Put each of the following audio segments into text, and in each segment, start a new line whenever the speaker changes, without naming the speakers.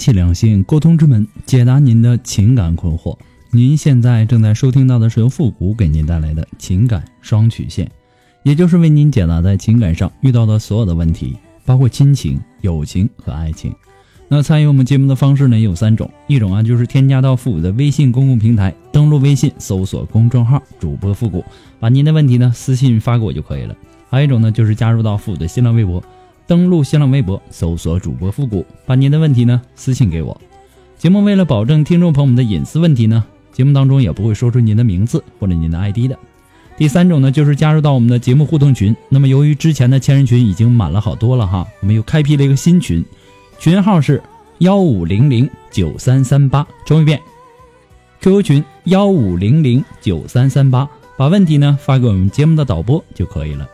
气两性沟通之门，解答您的情感困惑。您现在正在收听到的是由复古给您带来的情感双曲线，也就是为您解答在情感上遇到的所有的问题，包括亲情、友情和爱情。那参与我们节目的方式呢有三种，一种啊就是添加到复古的微信公共平台，登录微信搜索公众号主播复古，把您的问题呢私信发给我就可以了。还有一种呢就是加入到复古的新浪微博。登录新浪微博，搜索主播复古，把您的问题呢私信给我。节目为了保证听众朋友们的隐私问题呢，节目当中也不会说出您的名字或者您的 ID 的。第三种呢，就是加入到我们的节目互动群。那么由于之前的千人群已经满了好多了哈，我们又开辟了一个新群，群号是幺五零零九三三八。重一遍，QQ 群幺五零零九三三八，把问题呢发给我们节目的导播就可以了。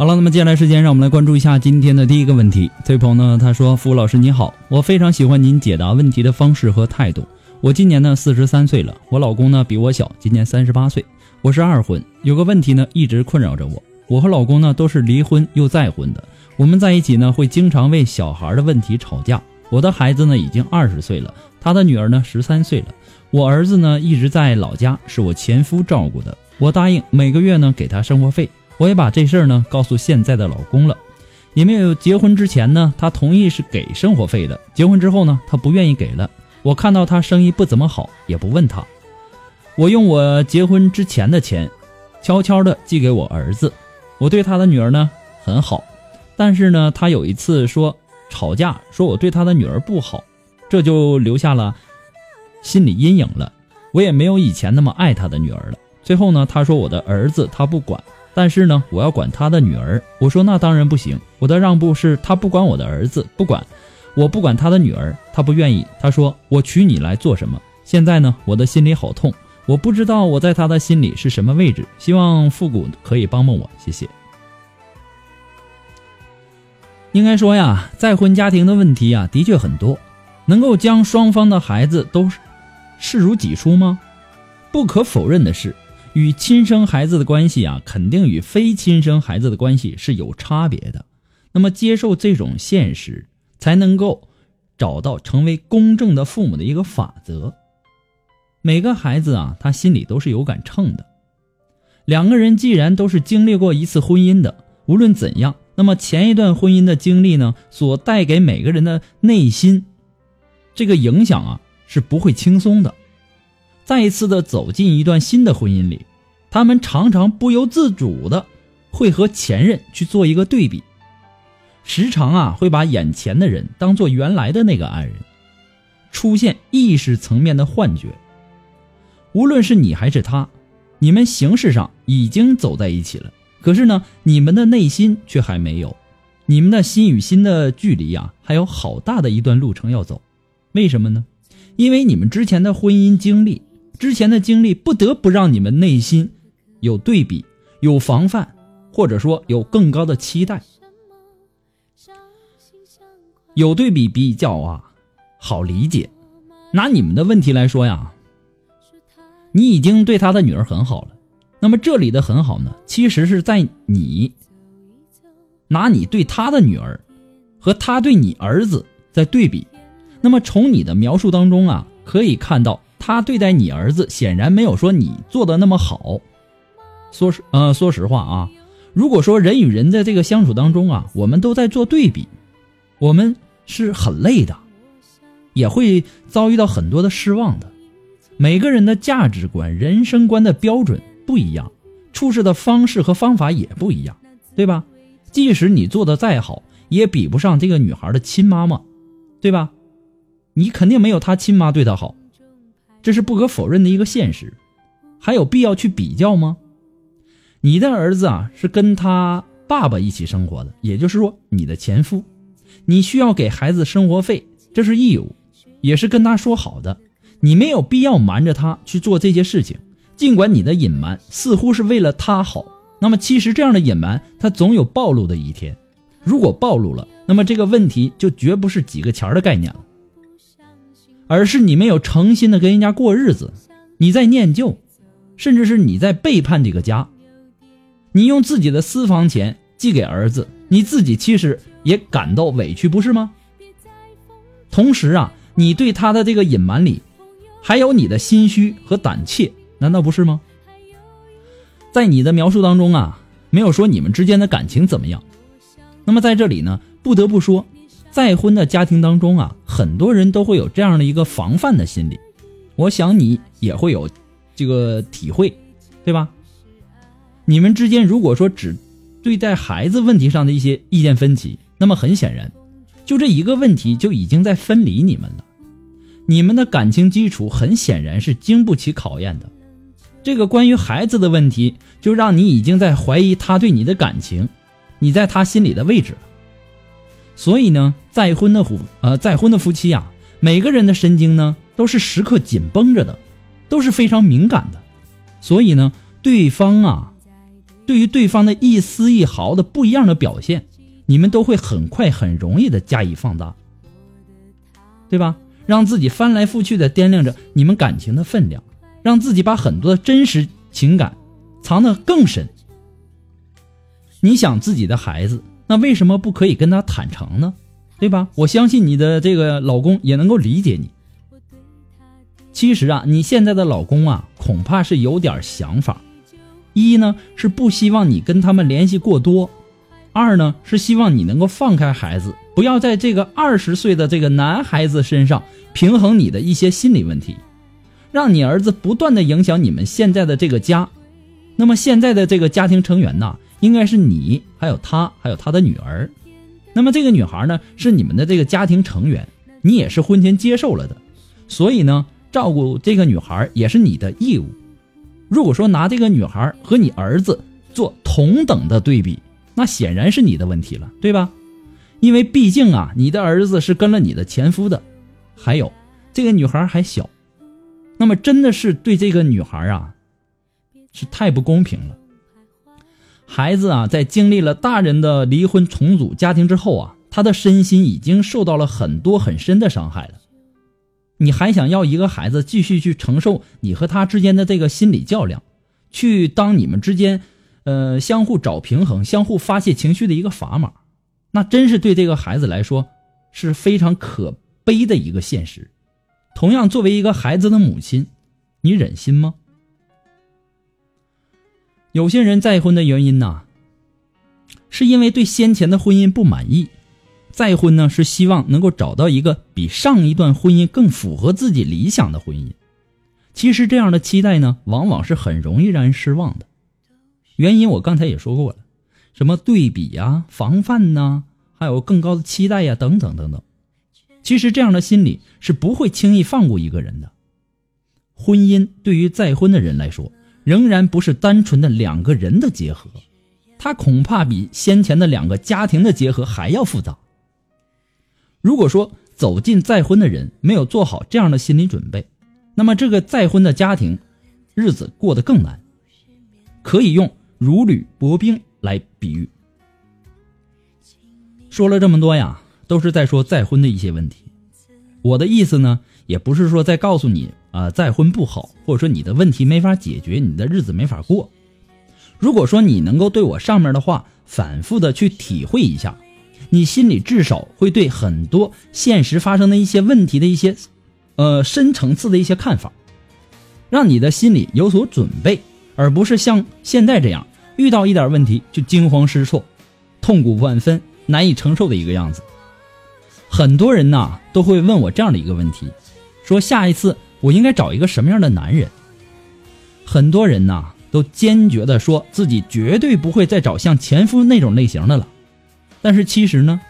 好了，那么接下来时间，让我们来关注一下今天的第一个问题。这位朋友呢，他说：“付老师你好，我非常喜欢您解答问题的方式和态度。我今年呢四十三岁了，我老公呢比我小，今年三十八岁。我是二婚，有个问题呢一直困扰着我。我和老公呢都是离婚又再婚的，我们在一起呢会经常为小孩的问题吵架。我的孩子呢已经二十岁了，他的女儿呢十三岁了。我儿子呢一直在老家，是我前夫照顾的。我答应每个月呢给他生活费。”我也把这事儿呢告诉现在的老公了，也没有结婚之前呢，他同意是给生活费的。结婚之后呢，他不愿意给了。我看到他生意不怎么好，也不问他。我用我结婚之前的钱，悄悄的寄给我儿子。我对他的女儿呢很好，但是呢，他有一次说吵架，说我对他的女儿不好，这就留下了心理阴影了。我也没有以前那么爱他的女儿了。最后呢，他说我的儿子他不管。但是呢，我要管他的女儿。我说那当然不行。我的让步是他不管我的儿子，不管，我不管他的女儿，他不愿意。他说我娶你来做什么？现在呢，我的心里好痛，我不知道我在他的心里是什么位置。希望复古可以帮帮我，谢谢。应该说呀，再婚家庭的问题啊，的确很多。能够将双方的孩子都视如己出吗？不可否认的是。与亲生孩子的关系啊，肯定与非亲生孩子的关系是有差别的。那么，接受这种现实，才能够找到成为公正的父母的一个法则。每个孩子啊，他心里都是有杆秤的。两个人既然都是经历过一次婚姻的，无论怎样，那么前一段婚姻的经历呢，所带给每个人的内心这个影响啊，是不会轻松的。再一次的走进一段新的婚姻里，他们常常不由自主的会和前任去做一个对比，时常啊会把眼前的人当做原来的那个爱人，出现意识层面的幻觉。无论是你还是他，你们形式上已经走在一起了，可是呢，你们的内心却还没有，你们的心与心的距离啊，还有好大的一段路程要走。为什么呢？因为你们之前的婚姻经历。之前的经历不得不让你们内心有对比、有防范，或者说有更高的期待。有对比比较啊，好理解。拿你们的问题来说呀，你已经对他的女儿很好了。那么这里的很好呢，其实是在你拿你对他的女儿和他对你儿子在对比。那么从你的描述当中啊，可以看到。他对待你儿子显然没有说你做的那么好。说实呃，说实话啊，如果说人与人在这个相处当中啊，我们都在做对比，我们是很累的，也会遭遇到很多的失望的。每个人的价值观、人生观的标准不一样，处事的方式和方法也不一样，对吧？即使你做的再好，也比不上这个女孩的亲妈妈，对吧？你肯定没有她亲妈对她好，这是不可否认的一个现实。还有必要去比较吗？你的儿子啊，是跟他爸爸一起生活的，也就是说，你的前夫，你需要给孩子生活费，这是义务，也是跟他说好的。你没有必要瞒着他去做这些事情，尽管你的隐瞒似乎是为了他好，那么其实这样的隐瞒，他总有暴露的一天。如果暴露了，那么这个问题就绝不是几个钱的概念了，而是你没有诚心的跟人家过日子，你在念旧，甚至是你在背叛这个家。你用自己的私房钱寄给儿子，你自己其实也感到委屈，不是吗？同时啊，你对他的这个隐瞒里，还有你的心虚和胆怯，难道不是吗？在你的描述当中啊，没有说你们之间的感情怎么样。那么在这里呢，不得不说，再婚的家庭当中啊，很多人都会有这样的一个防范的心理，我想你也会有这个体会，对吧？你们之间如果说只对待孩子问题上的一些意见分歧，那么很显然，就这一个问题就已经在分离你们了。你们的感情基础很显然是经不起考验的。这个关于孩子的问题，就让你已经在怀疑他对你的感情，你在他心里的位置了。所以呢，再婚的夫呃再婚的夫妻啊，每个人的神经呢都是时刻紧绷着的，都是非常敏感的。所以呢，对方啊。对于对方的一丝一毫的不一样的表现，你们都会很快很容易的加以放大，对吧？让自己翻来覆去的掂量着你们感情的分量，让自己把很多的真实情感藏得更深。你想自己的孩子，那为什么不可以跟他坦诚呢？对吧？我相信你的这个老公也能够理解你。其实啊，你现在的老公啊，恐怕是有点想法。一呢是不希望你跟他们联系过多，二呢是希望你能够放开孩子，不要在这个二十岁的这个男孩子身上平衡你的一些心理问题，让你儿子不断的影响你们现在的这个家。那么现在的这个家庭成员呢，应该是你，还有他，还有他的女儿。那么这个女孩呢，是你们的这个家庭成员，你也是婚前接受了的，所以呢，照顾这个女孩也是你的义务。如果说拿这个女孩和你儿子做同等的对比，那显然是你的问题了，对吧？因为毕竟啊，你的儿子是跟了你的前夫的，还有这个女孩还小，那么真的是对这个女孩啊，是太不公平了。孩子啊，在经历了大人的离婚重组家庭之后啊，他的身心已经受到了很多很深的伤害了。你还想要一个孩子继续去承受你和他之间的这个心理较量，去当你们之间，呃，相互找平衡、相互发泄情绪的一个砝码，那真是对这个孩子来说是非常可悲的一个现实。同样，作为一个孩子的母亲，你忍心吗？有些人再婚的原因呢，是因为对先前的婚姻不满意。再婚呢，是希望能够找到一个比上一段婚姻更符合自己理想的婚姻。其实这样的期待呢，往往是很容易让人失望的。原因我刚才也说过了，什么对比呀、防范呐，还有更高的期待呀，等等等等。其实这样的心理是不会轻易放过一个人的。婚姻对于再婚的人来说，仍然不是单纯的两个人的结合，它恐怕比先前的两个家庭的结合还要复杂。如果说走进再婚的人没有做好这样的心理准备，那么这个再婚的家庭日子过得更难，可以用如履薄冰来比喻。说了这么多呀，都是在说再婚的一些问题。我的意思呢，也不是说在告诉你啊再婚不好，或者说你的问题没法解决，你的日子没法过。如果说你能够对我上面的话反复的去体会一下。你心里至少会对很多现实发生的一些问题的一些，呃，深层次的一些看法，让你的心里有所准备，而不是像现在这样遇到一点问题就惊慌失措、痛苦万分、难以承受的一个样子。很多人呐都会问我这样的一个问题，说下一次我应该找一个什么样的男人？很多人呐都坚决的说自己绝对不会再找像前夫那种类型的了。但是其实呢，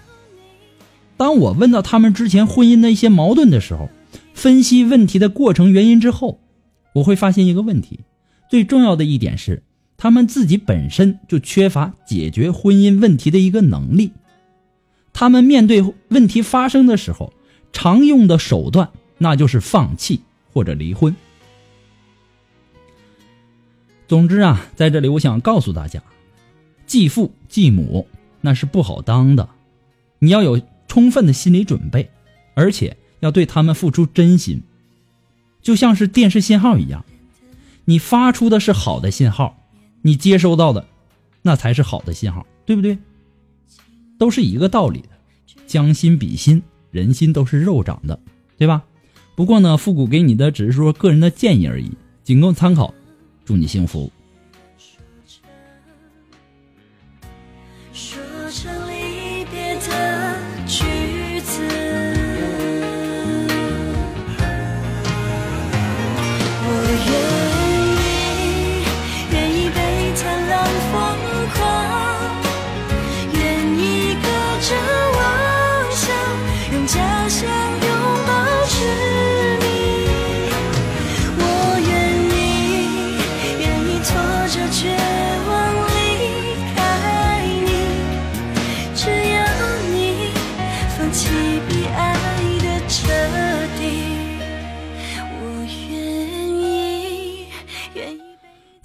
当我问到他们之前婚姻的一些矛盾的时候，分析问题的过程原因之后，我会发现一个问题，最重要的一点是，他们自己本身就缺乏解决婚姻问题的一个能力。他们面对问题发生的时候，常用的手段那就是放弃或者离婚。总之啊，在这里我想告诉大家，继父继母那是不好当的，你要有充分的心理准备，而且要对他们付出真心。就像是电视信号一样，你发出的是好的信号，你接收到的那才是好的信号，对不对？都是一个道理的，将心比心，人心都是肉长的，对吧？不过呢，复古给你的只是说个人的建议而已，仅供参考。祝你幸福。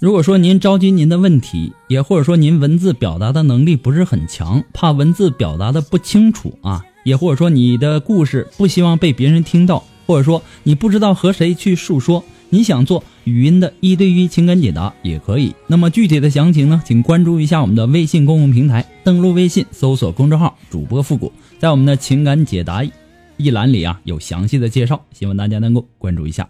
如果说您着急您的问题，也或者说您文字表达的能力不是很强，怕文字表达的不清楚啊，也或者说你的故事不希望被别人听到，或者说你不知道和谁去诉说，你想做语音的一对一情感解答也可以。那么具体的详情呢，请关注一下我们的微信公共平台，登录微信搜索公众号主播复古，在我们的情感解答一栏里啊有详细的介绍，希望大家能够关注一下。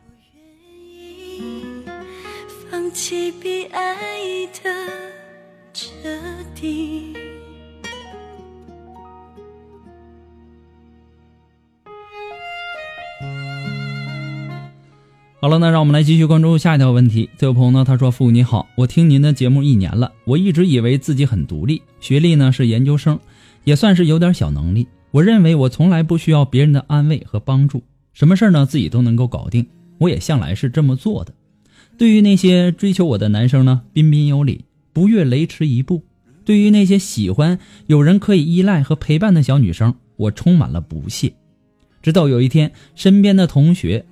的彻底。好了，那让我们来继续关注下一条问题。这位朋友呢，他说：“父你好，我听您的节目一年了，我一直以为自己很独立，学历呢是研究生，也算是有点小能力。我认为我从来不需要别人的安慰和帮助，什么事儿呢自己都能够搞定。我也向来是这么做的。”对于那些追求我的男生呢，彬彬有礼，不越雷池一步；对于那些喜欢有人可以依赖和陪伴的小女生，我充满了不屑。直到有一天，身边的同学，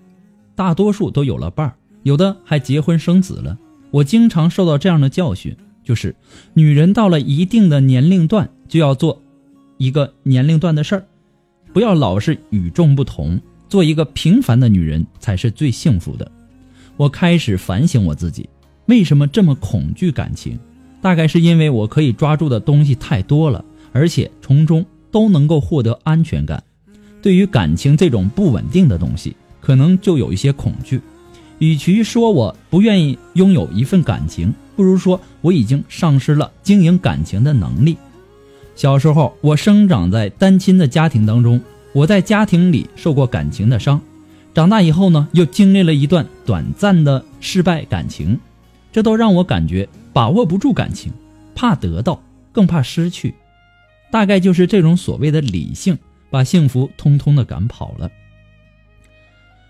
大多数都有了伴儿，有的还结婚生子了。我经常受到这样的教训，就是女人到了一定的年龄段，就要做一个年龄段的事儿，不要老是与众不同，做一个平凡的女人才是最幸福的。我开始反省我自己，为什么这么恐惧感情？大概是因为我可以抓住的东西太多了，而且从中都能够获得安全感。对于感情这种不稳定的东西，可能就有一些恐惧。与其说我不愿意拥有一份感情，不如说我已经丧失了经营感情的能力。小时候，我生长在单亲的家庭当中，我在家庭里受过感情的伤。长大以后呢，又经历了一段短暂的失败感情，这都让我感觉把握不住感情，怕得到，更怕失去。大概就是这种所谓的理性，把幸福通通的赶跑了。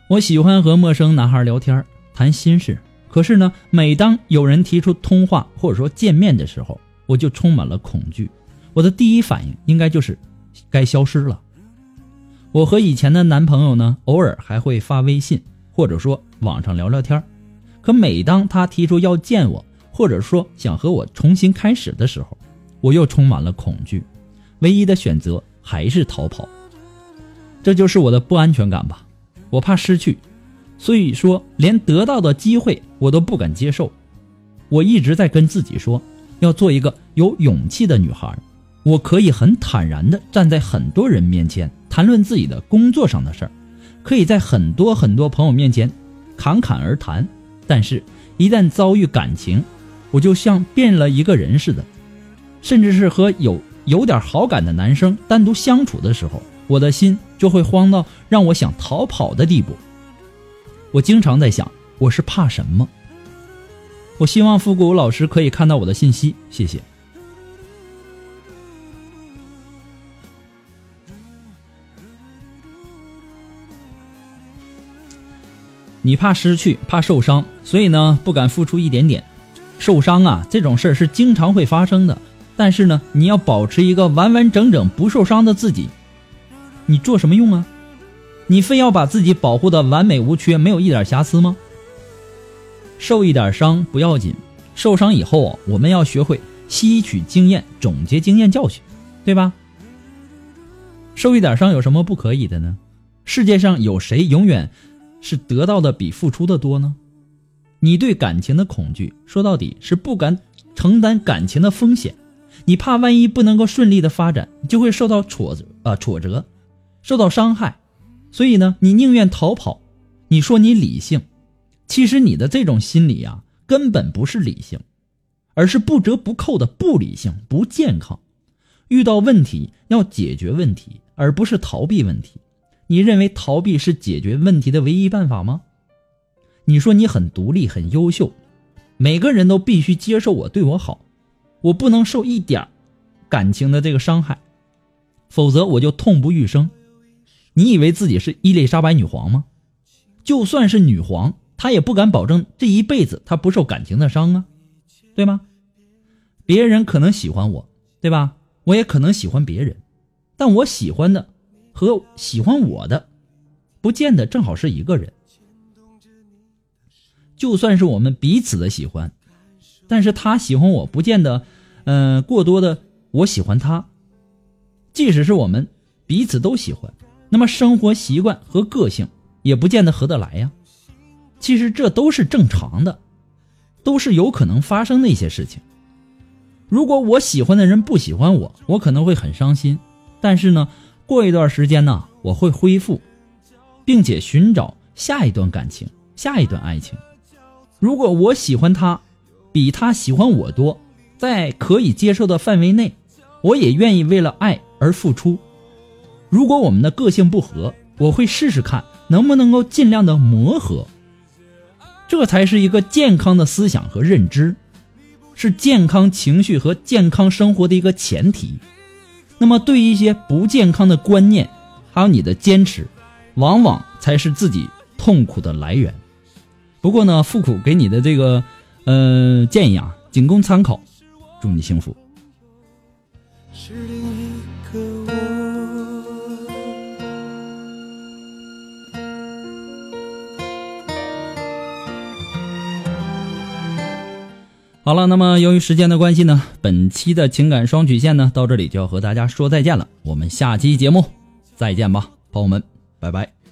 我喜欢和陌生男孩聊天，谈心事。可是呢，每当有人提出通话或者说见面的时候，我就充满了恐惧。我的第一反应应该就是该消失了。我和以前的男朋友呢，偶尔还会发微信，或者说网上聊聊天可每当他提出要见我，或者说想和我重新开始的时候，我又充满了恐惧。唯一的选择还是逃跑。这就是我的不安全感吧。我怕失去，所以说连得到的机会我都不敢接受。我一直在跟自己说，要做一个有勇气的女孩。我可以很坦然地站在很多人面前。谈论自己的工作上的事儿，可以在很多很多朋友面前侃侃而谈，但是，一旦遭遇感情，我就像变了一个人似的，甚至是和有有点好感的男生单独相处的时候，我的心就会慌到让我想逃跑的地步。我经常在想，我是怕什么？我希望复古老师可以看到我的信息，谢谢。你怕失去，怕受伤，所以呢不敢付出一点点。受伤啊，这种事儿是经常会发生的。但是呢，你要保持一个完完整整不受伤的自己，你做什么用啊？你非要把自己保护的完美无缺，没有一点瑕疵吗？受一点伤不要紧，受伤以后啊，我们要学会吸取经验，总结经验教训，对吧？受一点伤有什么不可以的呢？世界上有谁永远是得到的比付出的多呢？你对感情的恐惧，说到底是不敢承担感情的风险。你怕万一不能够顺利的发展，就会受到挫折啊挫折，受到伤害，所以呢，你宁愿逃跑。你说你理性，其实你的这种心理啊，根本不是理性，而是不折不扣的不理性、不健康。遇到问题要解决问题，而不是逃避问题。你认为逃避是解决问题的唯一办法吗？你说你很独立、很优秀，每个人都必须接受我、对我好。我不能受一点感情的这个伤害，否则我就痛不欲生。你以为自己是伊丽莎白女皇吗？就算是女皇，她也不敢保证这一辈子她不受感情的伤啊，对吗？别人可能喜欢我，对吧？我也可能喜欢别人，但我喜欢的和喜欢我的，不见得正好是一个人。就算是我们彼此的喜欢，但是他喜欢我不见得。嗯，过多的我喜欢他，即使是我们彼此都喜欢，那么生活习惯和个性也不见得合得来呀。其实这都是正常的，都是有可能发生的一些事情。如果我喜欢的人不喜欢我，我可能会很伤心。但是呢，过一段时间呢，我会恢复，并且寻找下一段感情、下一段爱情。如果我喜欢他，比他喜欢我多。在可以接受的范围内，我也愿意为了爱而付出。如果我们的个性不合，我会试试看能不能够尽量的磨合。这才是一个健康的思想和认知，是健康情绪和健康生活的一个前提。那么，对于一些不健康的观念，还有你的坚持，往往才是自己痛苦的来源。不过呢，富苦给你的这个，呃，建议啊，仅供参考。祝你幸福。好了，那么由于时间的关系呢，本期的情感双曲线呢，到这里就要和大家说再见了。我们下期节目再见吧，朋友们，拜拜。